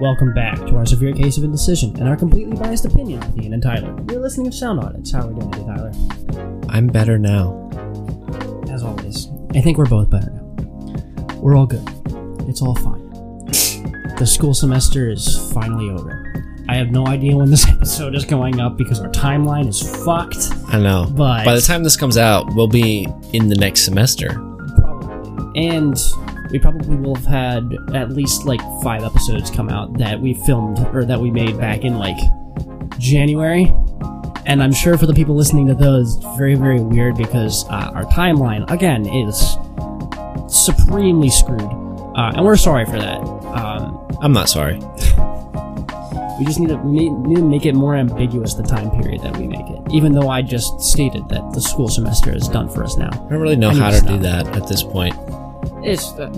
Welcome back to our severe case of indecision and our completely biased opinion of Ian and Tyler. You're listening to Sound Audits. How are we doing today, Tyler? I'm better now. As always, I think we're both better now. We're all good. It's all fine. The school semester is finally over. I have no idea when this episode is going up because our timeline is fucked. I know. But- by the time this comes out, we'll be in the next semester. Probably. And we probably will have had at least like five episodes come out that we filmed or that we made back in like January. And I'm sure for the people listening to those, it's very, very weird because uh, our timeline, again, is supremely screwed. Uh, and we're sorry for that. Um, I'm not sorry. we just need to, ma- need to make it more ambiguous the time period that we make it. Even though I just stated that the school semester is done for us now. I don't really know how to to do that at this point. It's uh,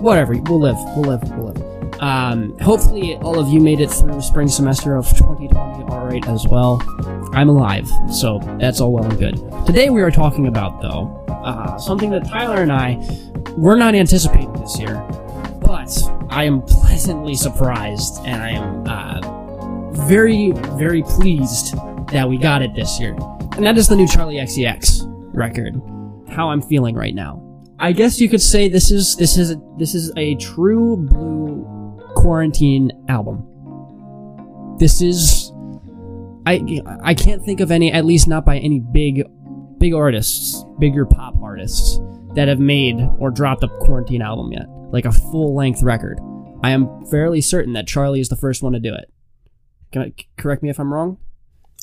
whatever. We'll live. We'll live. We'll live. Um, hopefully, all of you made it through spring semester of 2020 all right as well. I'm alive, so that's all well and good. Today we are talking about though uh, something that Tyler and I were not anticipating this year, but I am pleasantly surprised and I am uh, very very pleased that we got it this year, and that is the new Charli XCX record. How I'm feeling right now. I guess you could say this is this is this is a true blue quarantine album. This is I I can't think of any at least not by any big big artists, bigger pop artists that have made or dropped a quarantine album yet, like a full-length record. I am fairly certain that Charli is the first one to do it. Can I, correct me if I'm wrong?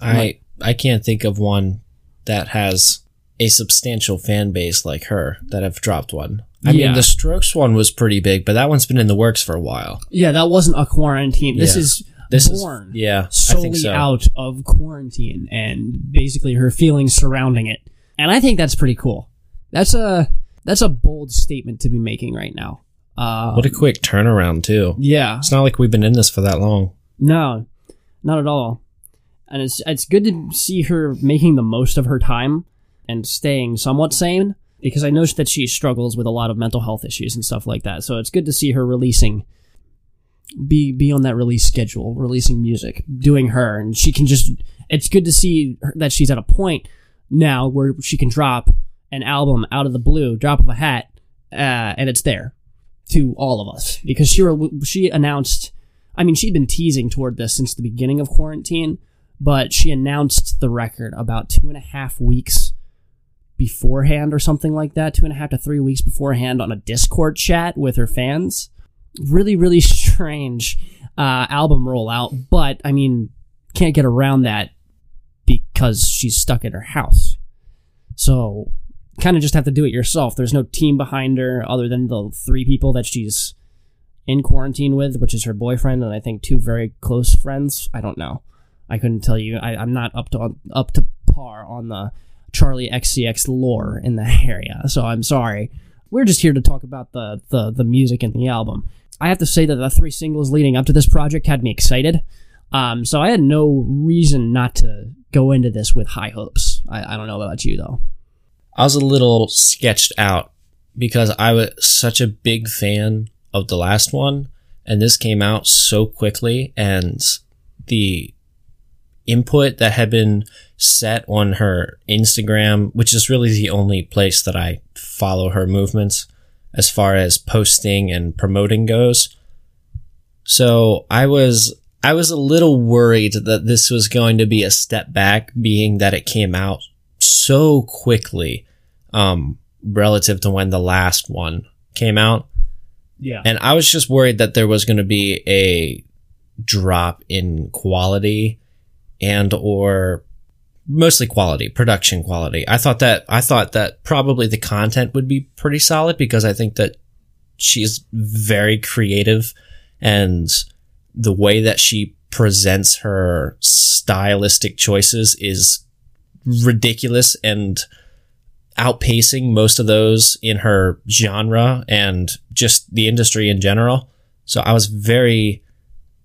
I I can't think of one that has a substantial fan base like her that have dropped one. I Yeah. mean, the Strokes one was pretty big, but that one's been in the works for a while. Yeah, that wasn't a quarantine. This Yeah. is This born. is yeah, solely so. out of quarantine and basically her feelings surrounding it. And I think that's pretty cool. That's a that's a bold statement to be making right now. Uh, What a quick turnaround too. yeah, It's not like we've been in this for that long. no, not at all. And it's it's good to see her making the most of her time and staying somewhat sane because I know that she struggles with a lot of mental health issues and stuff like that. So it's good to see her releasing be be on that release schedule, releasing music, doing her, and she can just. It's good to see her, that she's at a point now where she can drop an album out of the blue, drop of a hat, uh, and it's there to all of us because she re- she announced. I mean, she'd been teasing toward this since the beginning of quarantine, but she announced the record about two and a half weeks beforehand or something like that, two and a half to three weeks beforehand on a Discord chat with her fans. Really, really strange uh, album rollout, but I mean, can't get around that because she's stuck at her house. So, kind of just have to do it yourself. There's no team behind her other than the three people that she's in quarantine with, which is her boyfriend and I think two very close friends. I don't know. I couldn't tell you. I, I'm not up to up to par on the Charli XCX lore in the area, so I'm sorry. We're just here to talk about the, the the music and the album. I have to say that the three singles leading up to this project had me excited. Um, so I had no reason not to go into this with high hopes. I, I don't know about you though. I was a little sketched out because I was such a big fan of the last one, and this came out so quickly, and the input that had been set on her Instagram, which is really the only place that I follow her movements as far as posting and promoting goes. So I was I was a little worried that this was going to be a step back, being that it came out so quickly, um, relative to when the last one came out. Yeah. And I was just worried that there was going to be a drop in quality and or mostly quality, production quality. I thought that I thought that probably the content would be pretty solid because I think that she's very creative and the way that she presents her stylistic choices is ridiculous and outpacing most of those in her genre and just the industry in general. So I was very,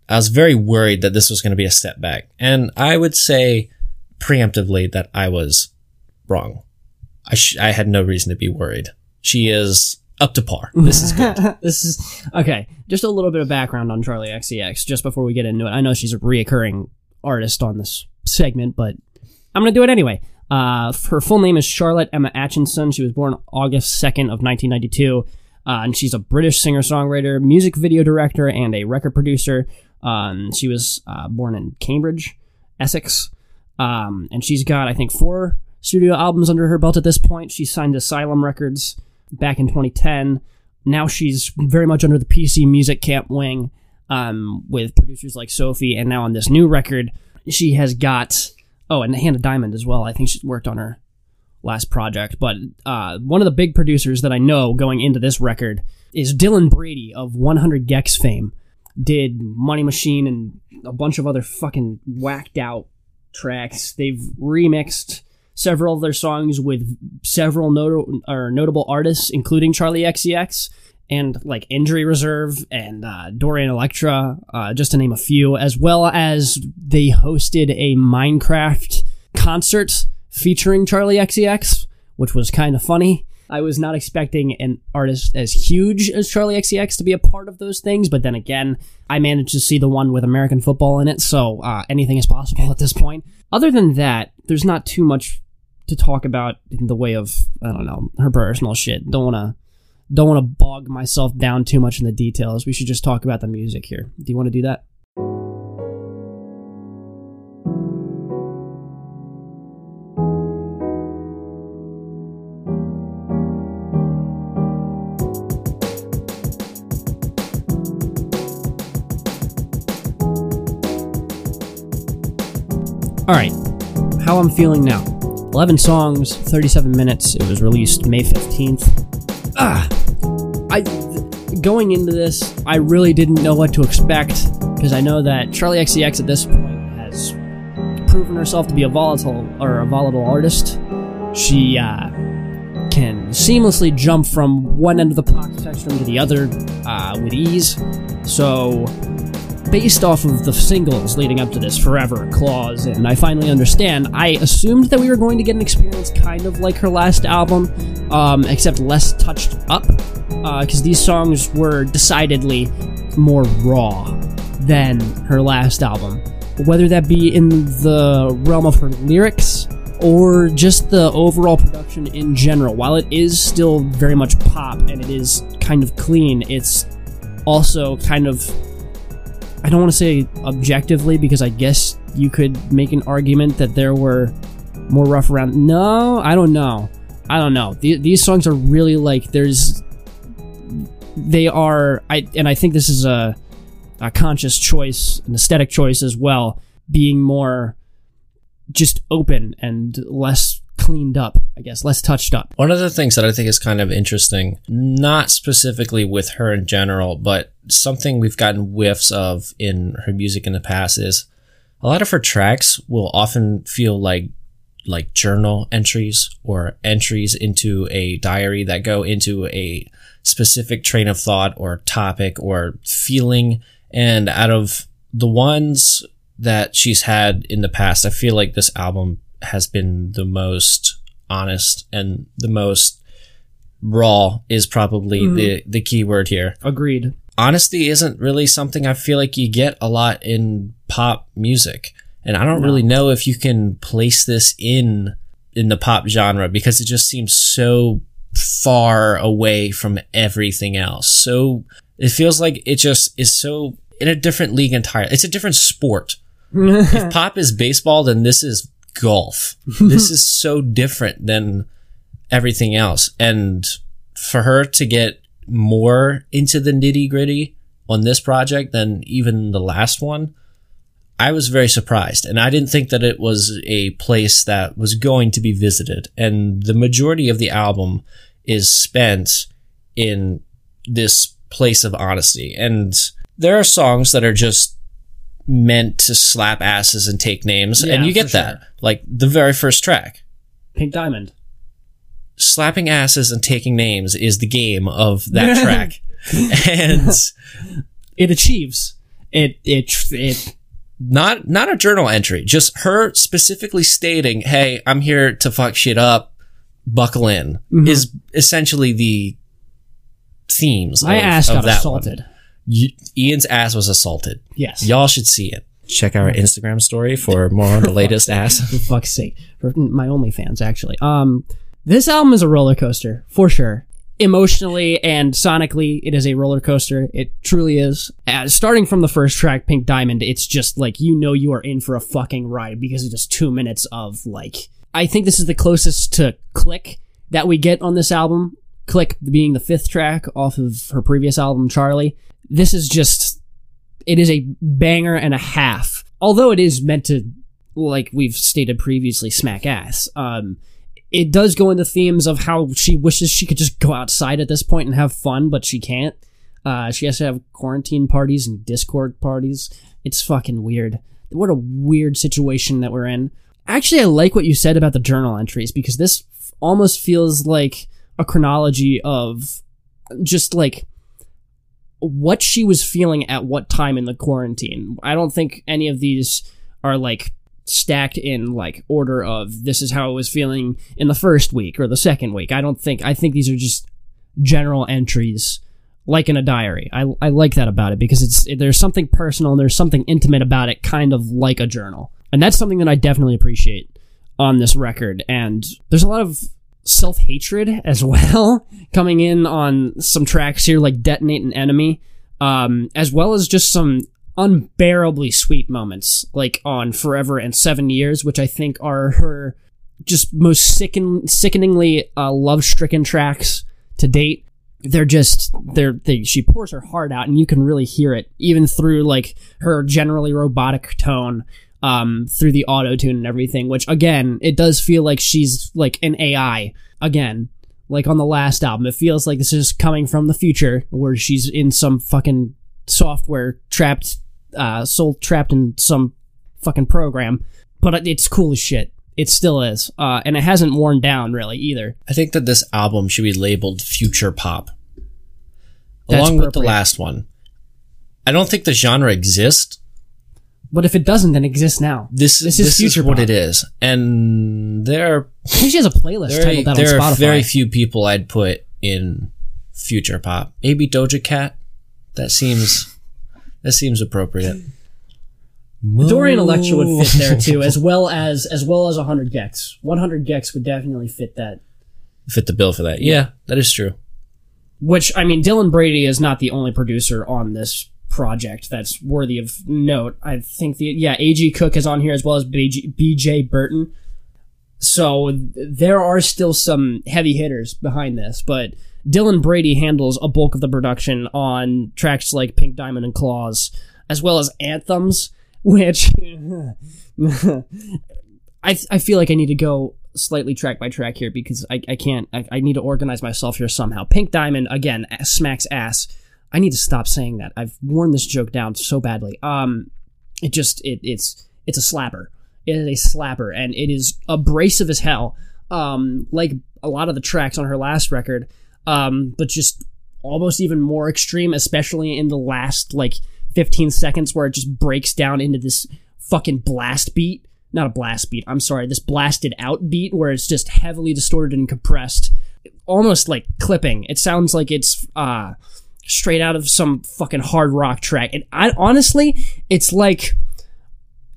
I was very worried that this was going to be a step back. And I would say preemptively that I was wrong. I, sh- I had no reason to be worried. She is up to par. This is good. this is okay. Just a little bit of background on Charli XCX, just before we get into it. I know she's a reoccurring artist on this segment, but I'm going to do it anyway. Uh, her full name is Charlotte Emma Aitchison. She was born August 2nd of 1992, uh, and she's a British singer-songwriter, music video director, and a record producer. Um, she was uh, born in Cambridge, Essex, um, and she's got I think four studio albums under her belt at this point. She signed Asylum Records back in 2010. Now she's very much under the PC Music Camp wing um, with producers like Sophie, and now on this new record, she has got oh, and Hannah Diamond as well. I think she's worked on her last project. But uh, one of the big producers that I know going into this record is Dylan Brady of 100 gecs fame. Did Money Machine and a bunch of other fucking whacked out tracks. They've remixed several of their songs with several not- or notable artists, including Charli XCX and like Injury Reserve and uh, Dorian Electra, uh, just to name a few, as well as they hosted a Minecraft concert featuring Charli XCX, which was kind of funny. I was not expecting an artist as huge as Charli XCX to be a part of those things, but then again, I managed to see the one with American football in it, so uh, anything is possible at this point. Other than that, there's not too much to talk about in the way of I don't know her personal shit. Don't want to don't want to bog myself down too much in the details. We should just talk about the music here. Do you want to do that? All right, how I'm feeling now. 11 songs, 37 minutes. It was released May 15th. Ah, I going into this, I really didn't know what to expect because I know that Charli XCX at this point has proven herself to be a volatile or a volatile artist. She uh, can seamlessly jump from one end of the pop spectrum to the other uh, with ease. So based off of the singles leading up to this, Forever, Claws, and I Finally Understand, I assumed that we were going to get an experience kind of like her last album, um, except less touched up, because uh, these songs were decidedly more raw than her last album. Whether that be in the realm of her lyrics or just the overall production in general, while it is still very much pop and it is kind of clean, it's also kind of I don't want to say objectively because I guess you could make an argument that there were more rough around. No, I don't know. I don't know. The, these songs are really like there's they are I and I think this is a a conscious choice, an aesthetic choice as well, being more just open and less cleaned up, I guess, less touched up. One of the things that I think is kind of interesting, not specifically with her in general, but something we've gotten whiffs of in her music in the past is a lot of her tracks will often feel like like journal entries or entries into a diary that go into a specific train of thought or topic or feeling and out of the ones that she's had in the past I feel like this album has been the most honest and the most raw is probably mm-hmm. the the key word here. Agreed. Honesty isn't really something I feel like you get a lot in pop music. And I don't no. really know if you can place this in in the pop genre because it just seems so far away from everything else. So it feels like it just is so in a different league entirely. It's a different sport. if pop is baseball, then this is golf. this is so different than everything else. And for her to get more into the nitty gritty on this project than even the last one, I was very surprised. And I didn't think that it was a place that was going to be visited. And the majority of the album is spent in this place of honesty. And there are songs that are just meant to slap asses and take names, yeah, and you get that. Sure. Like the very first track, Pink Diamond. Slapping asses and taking names is the game of that track, and it achieves it. It it not not a journal entry, just her specifically stating, "Hey, I'm here to fuck shit up. Buckle in." Mm-hmm. Is essentially the themes. My of, ass of got that assaulted. one. Ian's ass was assaulted. Yes. Y'all should see it. Check our Instagram story for more on the latest ass. For fuck's sake. For my OnlyFans, actually. Um, this album is a roller coaster, for sure. Emotionally and sonically, it is a roller coaster. It truly is. Uh, starting from the first track, Pink Diamond, it's just like you know you are in for a fucking ride because it's just two minutes of like. I think this is the closest to Click that we get on this album. Click being the fifth track off of her previous album, Charli. This is just it is a banger and a half. Although it is meant to, like we've stated previously, smack ass. Um, it does go into themes of how she wishes she could just go outside at this point and have fun, but she can't. Uh, she has to have quarantine parties and Discord parties. It's fucking weird. What a weird situation that we're in. Actually, I like what you said about the journal entries because this f- almost feels like a chronology of just like what she was feeling at what time in the quarantine. I don't think any of these are like stacked in like order of this is how I was feeling in the first week or the second week. I don't think I think these are just general entries like in a diary. I, I like that about it because it's there's something personal and there's something intimate about it kind of like a journal. And that's something that I definitely appreciate on this record and there's a lot of self-hatred as well coming in on some tracks here like detonate an enemy um, as well as just some unbearably sweet moments like on forever and seven years which i think are her just most sicken, sickeningly uh, love-stricken tracks to date. They're just they're they she pours her heart out and you can really hear it even through like her generally robotic tone um through the auto tune and everything which again it does feel like she's like an ai again like on the last album it feels like this is coming from the future where she's in some fucking software trapped uh soul trapped in some fucking program but it's cool as shit it still is uh and it hasn't worn down really either I think that this album should be labeled future pop. That's along with the last one. I don't think the genre exists. But if it doesn't then it exists now This, This this is is future what pop. it is. And there are I think she has a playlist very, titled that there on are very few people I'd put in future pop. Maybe Doja Cat. That seems that seems appropriate. Dorian Electra would fit there too, as well as as well as 100 gecs. 100 gecs would definitely fit that. Fit the bill for that. Yeah, that is true. Which I mean, Dylan Brady is not the only producer on this project that's worthy of note. I think the yeah, A.G. Cook is on here as well as B.J. B.J. Burton. So there are still some heavy hitters behind this, but Dylan Brady handles a bulk of the production on tracks like Pink Diamond and Claws, as well as anthems, which I I feel like I need to go slightly track by track here because I, I can't I, I need to organize myself here somehow. Pink Diamond again smacks ass. I need to stop saying that. I've worn this joke down so badly. Um, it just it it's it's a slapper. It is a slapper, and it is abrasive as hell. Um, like a lot of the tracks on her last record, um, but just almost even more extreme, especially in the last like 15 seconds where it just breaks down into this fucking blast beat. Not a blast beat, I'm sorry, this blasted out beat where it's just heavily distorted and compressed. Almost like clipping. It sounds like it's uh straight out of some fucking hard rock track. And I honestly, it's like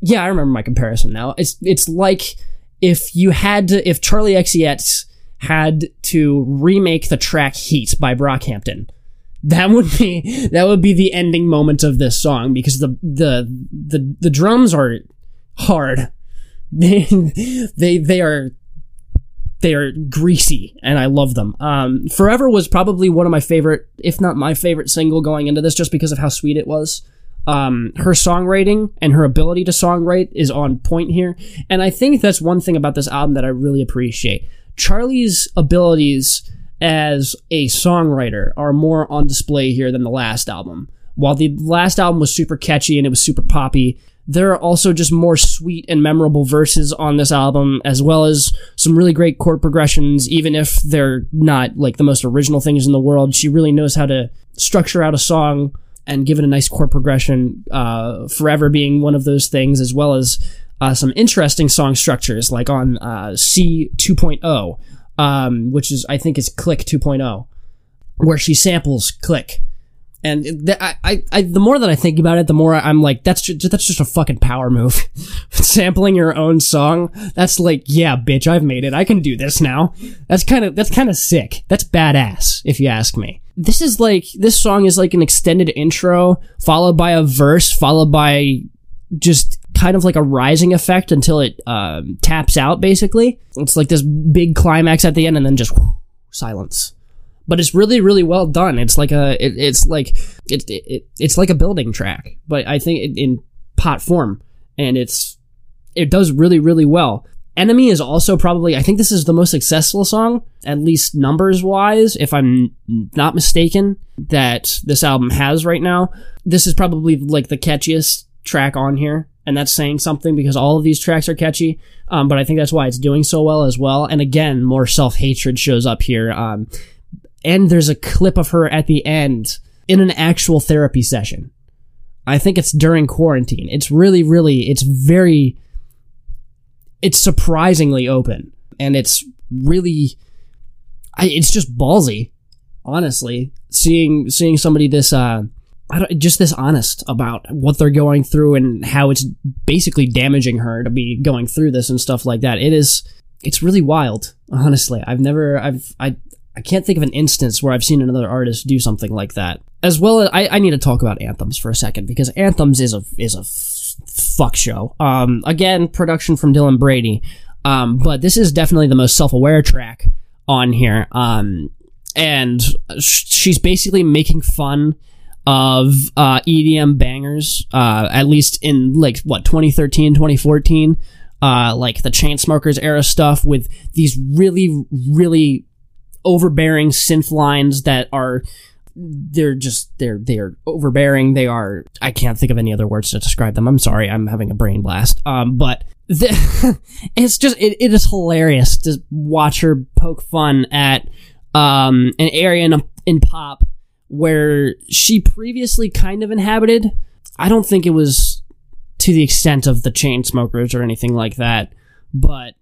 yeah, I remember my comparison now. It's it's like if you had to if Charli XCX had to remake the track Heat by Brockhampton. That would be that would be the ending moment of this song because the the the the drums are hard. They they they are they are greasy and I love them. Um, Forever was probably one of my favorite, if not my favorite single going into this, just because of how sweet it was. Um, her songwriting and her ability to songwrite is on point here, and I think that's one thing about this album that I really appreciate. Charli's abilities as a songwriter are more on display here than the last album. While the last album was super catchy and it was super poppy, there are also just more sweet and memorable verses on this album, as well as some really great chord progressions, even if they're not like the most original things in the world. She really knows how to structure out a song and give it a nice chord progression, uh, forever being one of those things, as well as uh, some interesting song structures, like on uh, C 2.0, um, which is, I think, is Click 2.0. where she samples Click. And th- I, I, I, the more that I think about it, the more I'm like, that's just, that's just a fucking power move. Sampling your own song. That's like, yeah, bitch, I've made it. I can do this now. That's kind of, that's kind of sick. That's badass, if you ask me. This is like, this song is like an extended intro, followed by a verse, followed by just kind of like a rising effect until it um, taps out, basically. It's like this big climax at the end and then just silence but it's really really well done. It's like a it, it's like it, it it's like a building track but i think in pot form and it's it does really really well. Enemy is also probably i think this is the most successful song at least numbers wise if i'm not mistaken that this album has right now. This is probably like the catchiest track on here and that's saying something because all of these tracks are catchy um, but i think that's why it's doing so well as well. And again more self-hatred shows up here um, and there's a clip of her at the end in an actual therapy session. I think it's during quarantine. It's really, really, it's very, it's surprisingly open, and it's really, I, it's just ballsy, honestly. Seeing seeing somebody this, uh, just this honest about what they're going through and how it's basically damaging her to be going through this and stuff like that. It is, it's really wild. Honestly, I've never, I've, I, I can't think of an instance where I've seen another artist do something like that. As well as I, I need to talk about anthems for a second because anthems is a is a fuck show. Um, again, production from Dylan Brady, um, but this is definitely the most self aware track on here. Um, and sh- she's basically making fun of uh, EDM bangers, uh, at least in like what 2013, 2014. Uh, like the Chainsmokers era stuff with these really, really overbearing synth lines that are they're just they're they're overbearing. They are i can't think of any other words to describe them. I'm sorry i'm having a brain blast. Um but the, it's just it, it is hilarious to watch her poke fun at um an area in, in pop where she previously kind of inhabited. I don't think it was to the extent of the chain smokers or anything like that but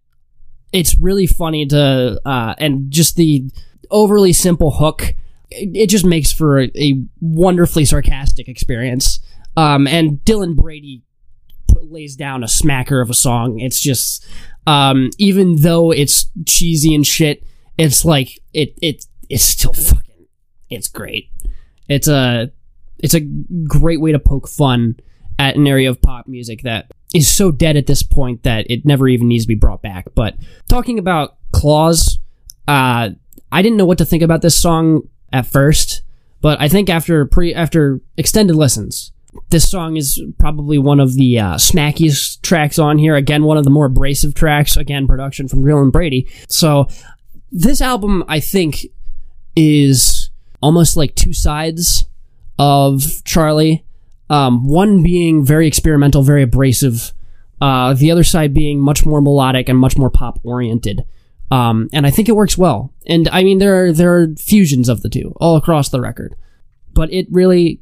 it's really funny to uh, and just the overly simple hook it, just makes for a, a, wonderfully sarcastic experience. Um, and dylan brady lays down a smacker of a song. It's just um, even though it's cheesy and shit it's like it it it's still fucking it's great. It's a it's a great way to poke fun at an area of pop music that is so dead at this point that it never even needs to be brought back. But talking about Claws, uh, I didn't know what to think about this song at first, but I think after pre after extended listens, this song is probably one of the uh, snackiest tracks on here. Again, one of the more abrasive tracks. Again, production from Dylan Brady. So this album, I think, is almost like two sides of Charli um, one being very experimental, very abrasive. Uh, the other side being much more melodic and much more pop oriented. Um, and I think it works well. And I mean, there are there are fusions of the two all across the record, but it really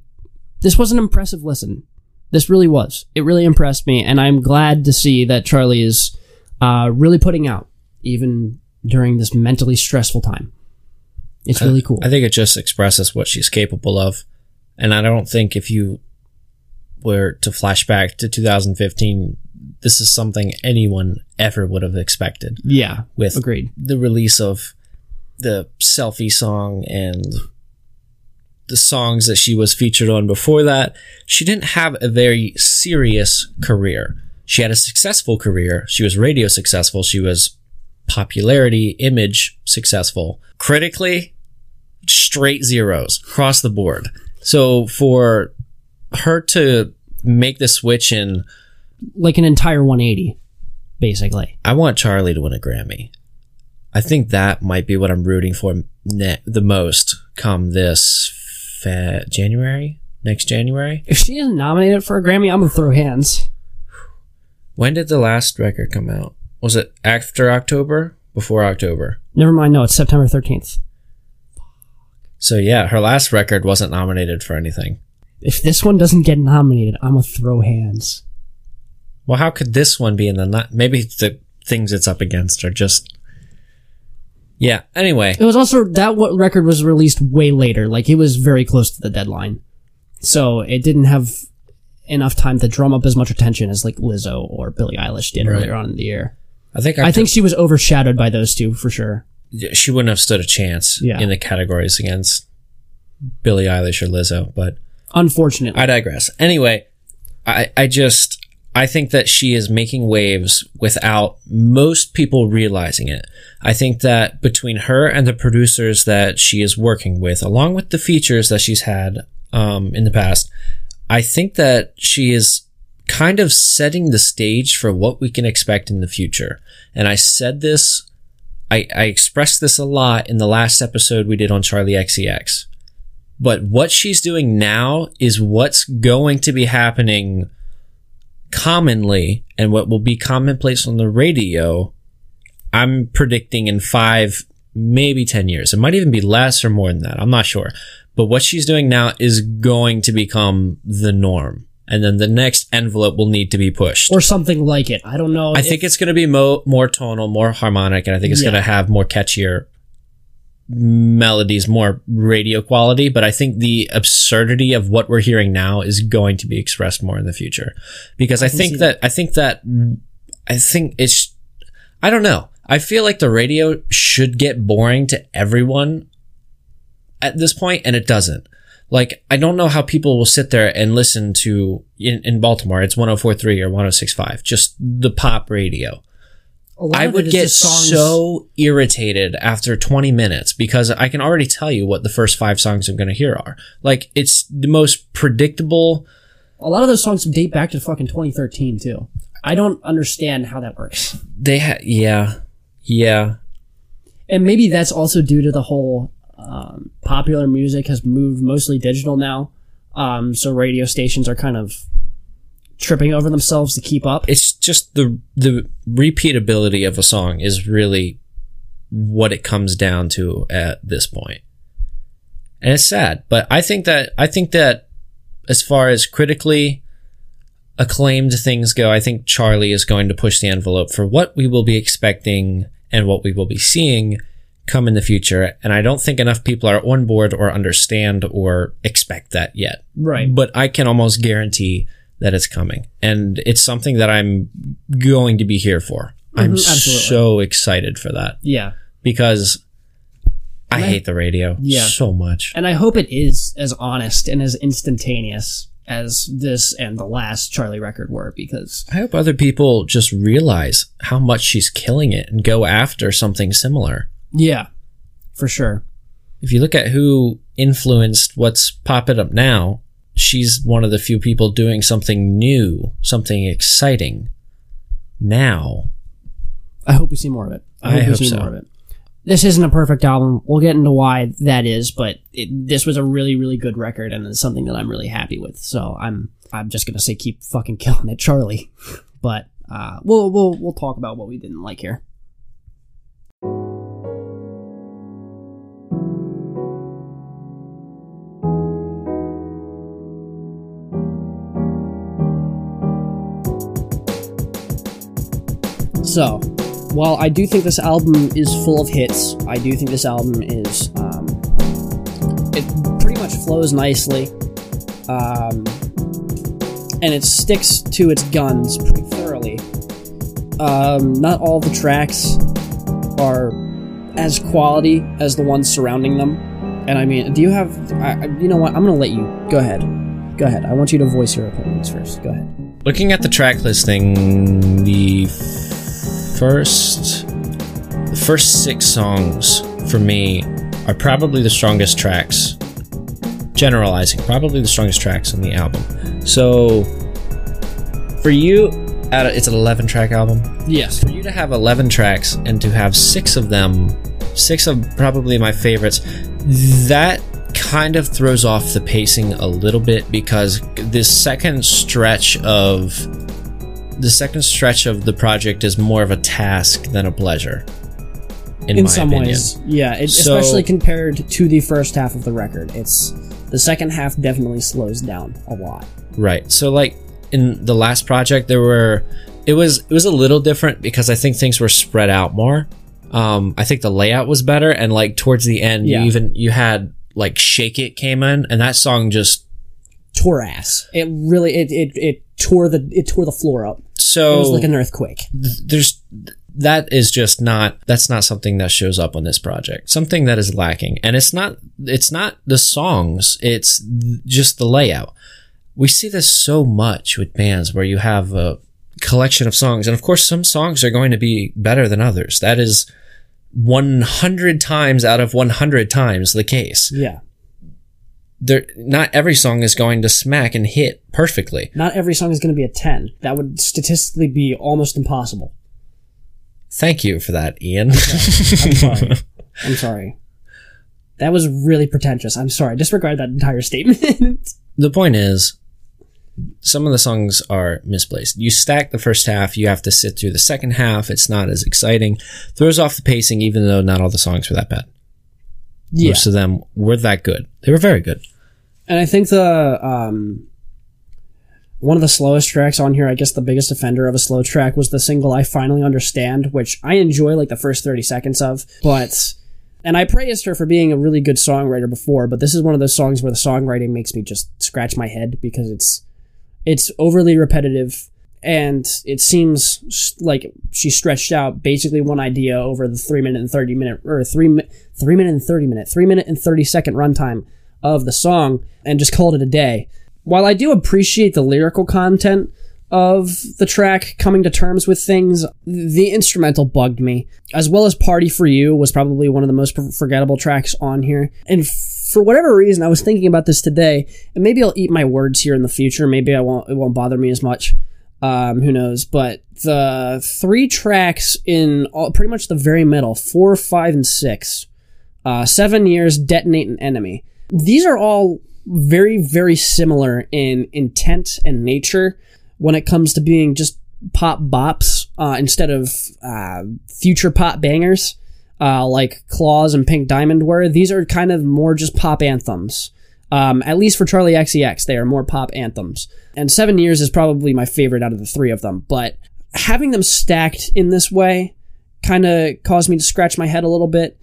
this was an impressive listen. This really was. It really impressed me, and I'm glad to see that Charli is uh, really putting out even during this mentally stressful time. It's really cool. I think it just expresses what she's capable of, and I don't think if you were to flash back to 2015, this is something anyone ever would have expected. Yeah, with agreed. The release of the selfie song and the songs that she was featured on before that, she didn't have a very serious career. She had a successful career. She was radio successful. She was popularity, image successful. Critically, straight zeros across the board. So for her to make the switch in like an entire 180 basically. I want charli to win a grammy. I think that might be what i'm rooting for ne- the most come this fa- january? Next january? If she isn't nominated for a grammy i'm gonna throw hands. When did the last record come out? Was it after october? Before october? Never mind no it's september 13th so yeah her last record wasn't nominated for anything if this one doesn't get nominated, I'm gonna throw hands. Well, how could this one be in the not? Maybe the things it's up against are just Yeah. Anyway, It was also that what record was released way later. Like it was very close to the deadline, so it didn't have enough time to drum up as much attention as like Lizzo or Billie Eilish did Right. earlier on in the year. I think I think she was overshadowed by those two for sure. she wouldn't have stood a chance Yeah. in the categories against Billie Eilish or Lizzo, but Unfortunately, I digress. Anyway, I, I just I think that she is making waves without most people realizing it. I think that between her and the producers that she is working with, along with the features that she's had um, in the past, I think that she is kind of setting the stage for what we can expect in the future. And I said this, I, I expressed this a lot in the last episode we did on Charli XCX. But what she's doing now is what's going to be happening commonly and what will be commonplace on the radio. I'm predicting in five, maybe 10 years. It might even be less or more than that. I'm not sure. But what she's doing now is going to become the norm. And then the next envelope will need to be pushed. or something like it. I don't know. I think it's going to be mo- more tonal, more harmonic, and I think it's Yeah. going to have more catchier melodies, more radio quality. But I think the absurdity of what we're hearing now is going to be expressed more in the future, because I, can think see that I think that I think it's I don't know. I feel like the radio should get boring to everyone at this point, and it doesn't. Like, I don't know how people will sit there and listen to, in, in Baltimore, it's 1043 or 1065, just the pop radio. I would get so irritated after 20 minutes because I can already tell you what the first five songs I'm going to hear are. Like, it's the most predictable. A lot of those songs date back to fucking 2013 too. I don't understand how that works. They ha- yeah, yeah, And maybe that's also due to the whole um, popular music has moved mostly digital now. Um, so radio stations are kind of tripping over themselves to keep up. it's just the the repeatability of a song is really what it comes down to at this point. And it's sad, but I think that I think that as far as critically acclaimed things go, I think Charli is going to push the envelope for what we will be expecting and what we will be seeing come in the future. And I don't think enough people are on board or understand or expect that yet Right. but I can almost guarantee that it's coming. And it's something that I'm going to be here for. I'm Mhm, absolutely. so excited for that Yeah. because I I- hate the radio Yeah. so much. And I hope it is as honest and as instantaneous as this and the last Charli record were because I hope other people just realize how much she's killing it and go after something similar. yeah, for sure. If you look at who influenced what's popping up now, she's one of the few people doing something new, something exciting now. I hope we see more of it. I, I hope we hope see so. more of it. This isn't a perfect album. We'll get into why that is, but it, this was a really, really good record, and it's something that I'm really happy with. So I'm, I'm just gonna say keep fucking killing it, Charli. but uh, we'll, we'll, we'll talk about what we didn't like here. So, while I do think this album is full of hits, I do think this album is um, it pretty much flows nicely, um, and it sticks to its guns pretty thoroughly. Um, not all the tracks are as quality as the ones surrounding them, and I mean, do you have? I- you know what? I'm gonna let you go ahead. Go ahead. I want you to voice your opinions first. Go ahead. Looking at the track listing, the first the first six songs for me are probably the strongest tracks. Generalizing, probably the strongest tracks on the album. So for you, it's an eleven track album. Yes. For you to have eleven tracks and to have six of them, six of probably my favorites, that kind of throws off the pacing a little bit because this second stretch of the second stretch of the project is more of a task than a pleasure. In, in my some opinion. ways yeah it, So- especially compared to the first half of the record it's the second half definitely slows down a lot Right. So like in the last project there were it was it was a little different because I think things were spread out more. Um, I think the layout was better, and like towards the end, Yeah. you even you had like "Shake It" came in, and that song just Tore ass. It really it it, it tore the it tore the floor up. It so was like an earthquake. there's that is just not that's not something that shows up on this project. Something that is lacking. And it's not it's not the songs it's just the layout. We see this so much with bands where you have a collection of songs. And of course some songs are going to be better than others. That is 100 times out of 100 times the case. Yeah. There not every song is going to smack and hit perfectly Not every song is going to be a 10. That would statistically be almost impossible. thank you for that ian I'm sorry. I'm sorry. That was really pretentious. I'm sorry. Disregard that entire statement. the point is some of the songs are misplaced you stack the first half you have to sit through the second half it's not as exciting throws off the pacing even though not all the songs were that bad yeah. most of them were that good they were very good And I think the um, one of the slowest tracks on here, I guess the biggest offender of a slow track was the single "I Finally Understand," which I enjoy like the first thirty seconds of, but. And I praised her for being a really good songwriter before, but this is one of those songs where the songwriting makes me just scratch my head because it's it's overly repetitive and it seems like she stretched out basically one idea over the three minute and thirty minute or three three minute and thirty minute three minute and thirty second runtime of the song and just called it a day. While I do appreciate the lyrical content of the track coming to terms with things, the instrumental bugged me. As well as Party for You was probably one of the most forgettable tracks on here. And for whatever reason, I was thinking about this today, and maybe I'll eat my words here in the future. Maybe I won't. It won't bother me as much. Um, who knows? But the three tracks in all, pretty much the very middle, four, five, and six, uh, seven years, detonate an enemy. These are all very, very similar in intent and nature when it comes to being just pop bops uh, instead of uh, future pop bangers uh, like Claws and Pink Diamond were. These are kind of more just pop anthems. Um, at least for Charli XCX, they are more pop anthems. And Seven Years is probably my favorite out of the three of them. But having them stacked in this way kind of caused me to scratch my head a little bit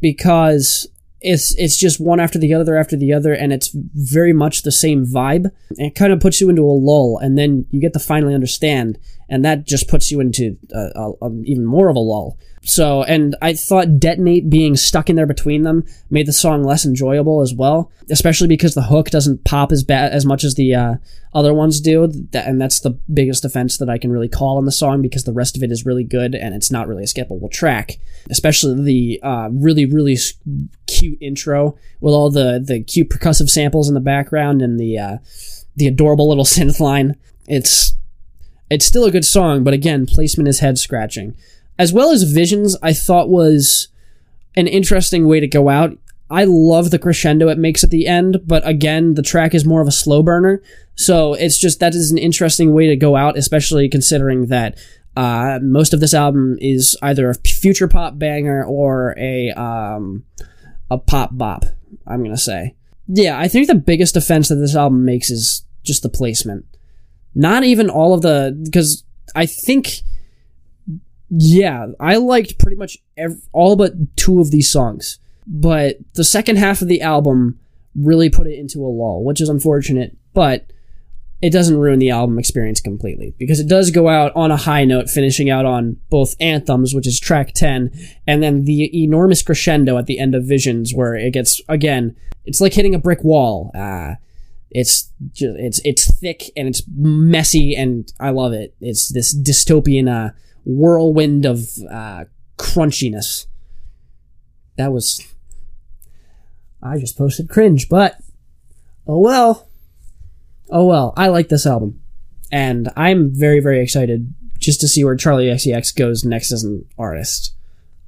because it's it's just one after the other after the other, and it's very much the same vibe. And it kind of puts you into a lull, and then you get to finally understand, and that just puts you into a, a, a, even more of a lull. So, and I thought detonate being stuck in there between them made the song less enjoyable as well, especially because the hook doesn't pop as bad as much as the uh, other ones do, That- and that's the biggest offense that I can really call on the song because the rest of it is really good and it's not really a skippable track, especially the uh, really really cute intro with all the the cute percussive samples in the background and the uh, the adorable little synth line. It's it's still a good song, but again, placement is head scratching. As well as Visions, I thought was an interesting way to go out. I love the crescendo it makes at the end, but again, the track is more of a slow burner. So it's just that is an interesting way to go out, especially considering that uh, most of this album is either a future pop banger or a um, a pop bop. I'm gonna say, yeah. I think the biggest offense that this album makes is just the placement. Not even all of the because I think yeah, I liked pretty much all but two of these songs. But the second half of the album really put it into a lull, which is unfortunate, but it doesn't ruin the album experience completely because it does go out on a high note, finishing out on both anthems, which is track 10, and then the enormous crescendo at the end of Visions, where it gets, again, it's like hitting a brick wall. Uh, it's ju- it's it's thick and it's messy and I love it. It's this dystopian uh, whirlwind of uh, crunchiness. That was I just posted cringe, but oh well. Oh well. I like this album, and I'm very very excited just to see where Charli XCX goes next as an artist.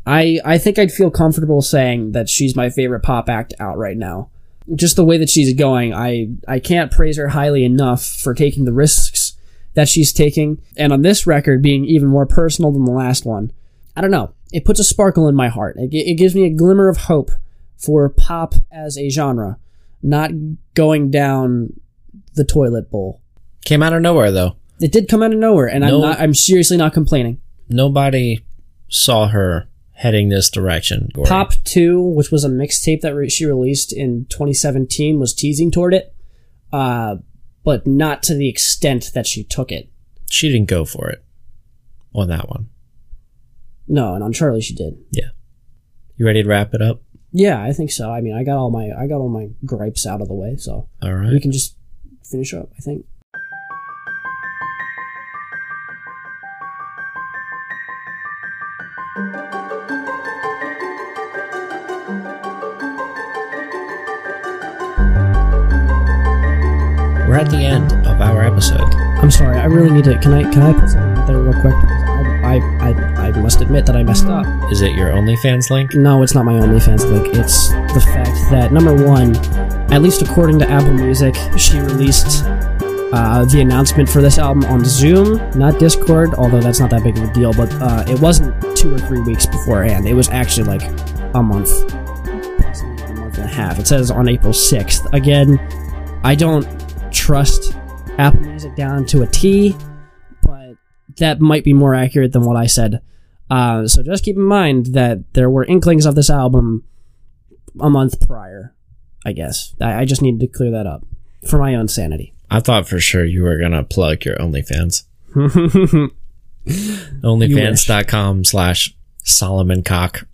I I think I'd feel comfortable saying that she's my favorite pop act out right now just the way that she's going, I I can't praise her highly enough for taking the risks that she's taking, and on this record being even more personal than the last one. I don't know. It puts a sparkle in my heart. It, it gives me a glimmer of hope for pop as a genre, not going down the toilet bowl. Came out of nowhere though. It did come out of nowhere, and I'm not. I'm seriously not complaining. Nobody saw her heading this direction. Corey. Pop 2, which was a mixtape that re- she released in 2017, was teasing toward it, uh, but not to the extent that she took it. She didn't go for it on that one. No, and on Charli she did. Yeah. You ready to wrap it up? Yeah, I think so. I mean, I got all my I got all my gripes out of the way, so All we can just finish up. I think. We're at the end of our episode. I'm sorry. I really need to. Can I can I put something out there real quick? Because I I I, I must admit that I messed up. Is it your OnlyFans link? No, it's not my OnlyFans link. It's the fact that number one, at least according to Apple Music, she released uh, the announcement for this album on Zoom, not Discord. Although that's not that big of a deal. But uh, it wasn't two or three weeks beforehand. It was actually like a month, possibly a month and a half. It says on April sixth. Again, I don't trust Apple Music down to a T, but that might be more accurate than what I said. Uh, so just keep in mind that there were inklings of this album a month prior. I guess I, I just needed to clear that up for my own sanity. I thought for sure you were gonna plug your OnlyFans. OnlyFans.com slash Solomon Cock.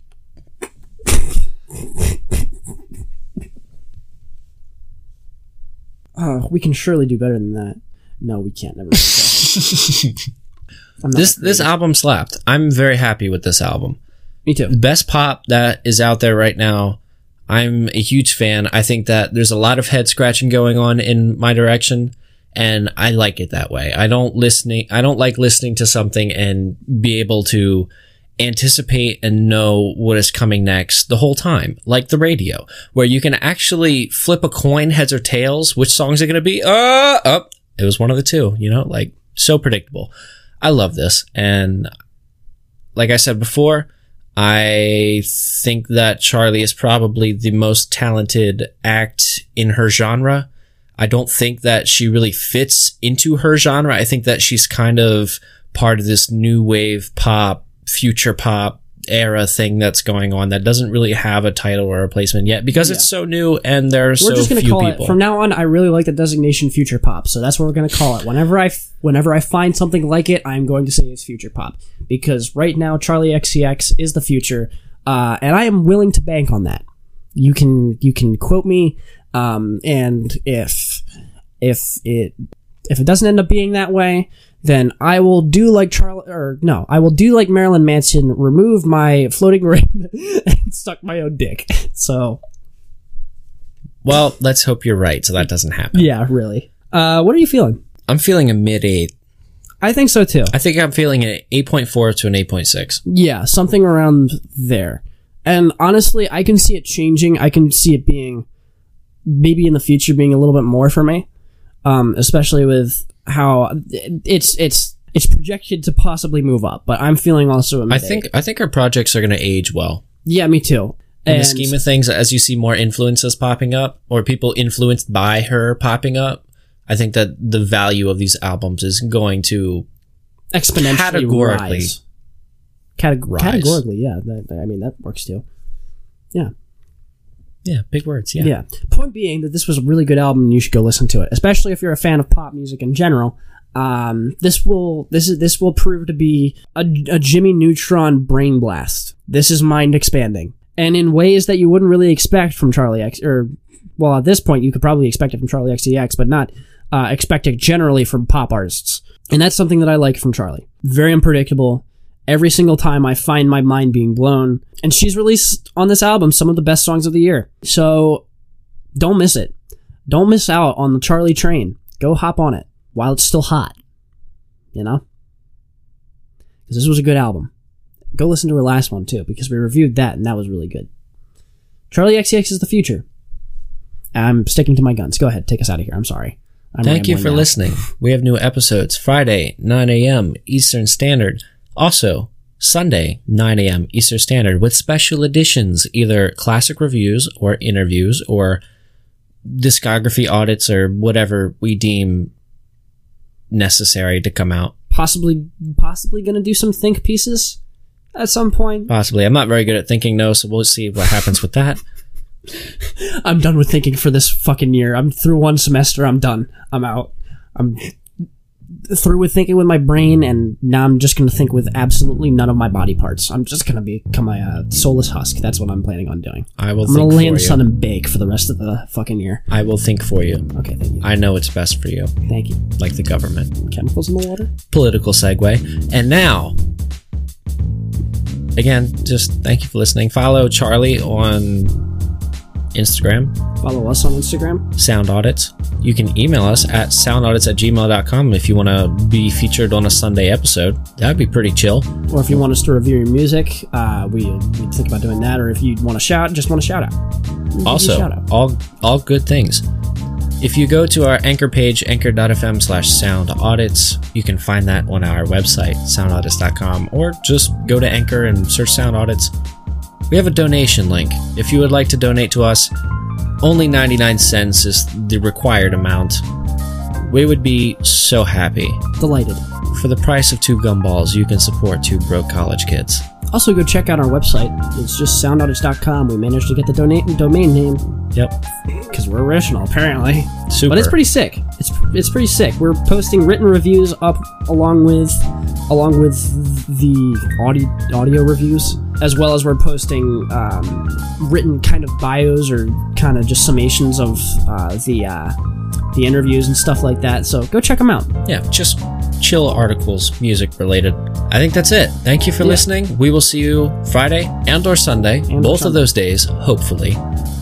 Oh, we can surely do better than that. No, we can't. Never. mind. I'm not This this album slapped. I'm very happy with this album. Me too. best pop that is out there right now. I'm a huge fan. I think that there's a lot of head scratching going on in my direction and I like it that way. I don't listening I don't like listening to something and be able to anticipate and know what is coming next the whole time, like the radio, where you can actually flip a coin heads or tails, which songs are going to be uh up. It was one of the two, you know, like so predictable. I love this and like I said before, I think that Charli is probably the most talented act in her genre. I don't think that she really fits into her genre. I think that she's kind of part of this new wave pop, future pop era thing that's going on that doesn't really have a title or a placement yet because it's so new and there's We're so just gonna few call people. it from now on. I really like the designation future pop, so that's what we're gonna call it. Whenever I f- whenever I find something like it, I'm going to say it's future pop because right now Charli XCX is the future, uh, and I am willing to bank on that. You can you can quote me, um, and if if it if it doesn't end up being that way, then I will do like Charli or no, I will do like Marilyn Manson, remove my floating ring and suck my own dick. So well, let's hope you're right so that doesn't happen. yeah, really. Uh, what are you feeling? I'm feeling a mid 8. I think so too. I think I'm feeling an 8.4 to an 8.6. Yeah, something around there. And honestly, I can see it changing. I can see it being maybe in the future being a little bit more for me. Um, especially with how it's it's it's projected to possibly move up, but I'm feeling also I think I think our projects are going to age well. yeah, me too. in And the scheme of things, as you see more influences popping up or people influenced by her popping up, I think that the value of these albums is going to exponentially categorically rise. Categ- rise. Categorically, yeah. That, I mean, that works too. Yeah. Yeah, big words, yeah. Yeah. Point being that this was a really good album and you should go listen to it, especially if you're a fan of pop music in general. Um, this will this is this will prove to be a, a Jimmy Neutron brain blast. This is mind expanding, and in ways that you wouldn't really expect from Charli X. Or, well, at this point, you could probably expect it from Charli XCX, but not uh, expect it generally from pop artists. And that's something that I like from Charli. Very unpredictable. Every single time I find my mind being blown. And she's released on this album some of the best songs of the year. So don't miss it. Don't miss out on the Charli train. Go hop on it while it's still hot. You know? Because this was a good album. Go listen to her last one too, because we reviewed that and that was really good. Charli XCX is the future. I'm sticking to my guns. Go ahead, take us out of here. I'm sorry. I'm Thank you for now. listening. We have new episodes Friday, 9 a.m. Eastern Standard. Also, Sunday, 9 a.m. Eastern Standard with special editions, either classic reviews or interviews or discography audits or whatever we deem necessary to come out. Possibly, possibly gonna do some think pieces. at some point. Possibly. I'm not very good at thinking, no, so we'll see what happens with that. I'm done with thinking for this fucking year. I'm through one semester. I'm done. I'm out. I'm through with thinking with my brain, and now I'm just going to think with absolutely none of my body parts. I'm just going to become a uh, soulless husk. That's what I'm planning on doing. I will I'm going to lay in the sun and bake for the rest of the fucking year. I will think for you. Okay, thank you. I know it's best for you, Thank you. like the government. Chemicals in the water? Political segue. And now, again, just thank you for listening. Follow Charli on Instagram, Follow us on Instagram. Sound Audits. You can email us at soundaudits at gmail.com if you want to be featured on a Sunday episode. That'd be pretty chill. Or if you want us to review your music, uh, we, we think about doing that. Or if you want to shout, just want to shout out. We'll give you a Also, shout out. all all good things. If you go to our anchor page, anchor.fm slash sound audits, you can find that on our website, soundaudits.com, or just go to Anchor and search Sound Audits. We have a donation link. If you would like to donate to us, only 99 cents is the required amount. We would be so happy. Delighted. For the price of two gumballs, you can support two broke college kids. Also, go check out our website. It's just soundaudits.com. We managed to get the donate domain name Yep. because we're original, apparently. Super. But it's pretty sick. It's it's pretty sick. We're posting written reviews up along with along with the audio audio reviews, as well as we're posting um, written kind of bios or kind of just summations of uh, the uh, the interviews and stuff like that. So go check them out. yeah, just chill articles, music related. I think that's it. Thank you for Yeah. listening. We will see you Friday and or Sunday, or both of those days, hopefully.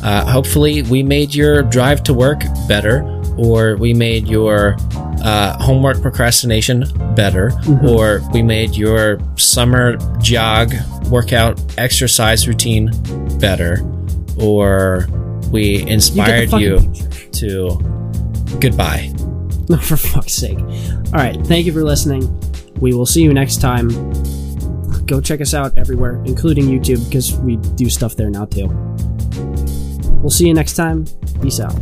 Uh, hopefully, we made your drive to work better, or we made your uh, homework procrastination better, Mm-hmm. or we made your summer jog workout exercise routine better, or we You inspired fucking you to goodbye. For fuck's sake. All right. Thank you for listening. We will see you next time. Go check us out everywhere, including YouTube, because we do stuff there now too. We'll see you next time. Peace out.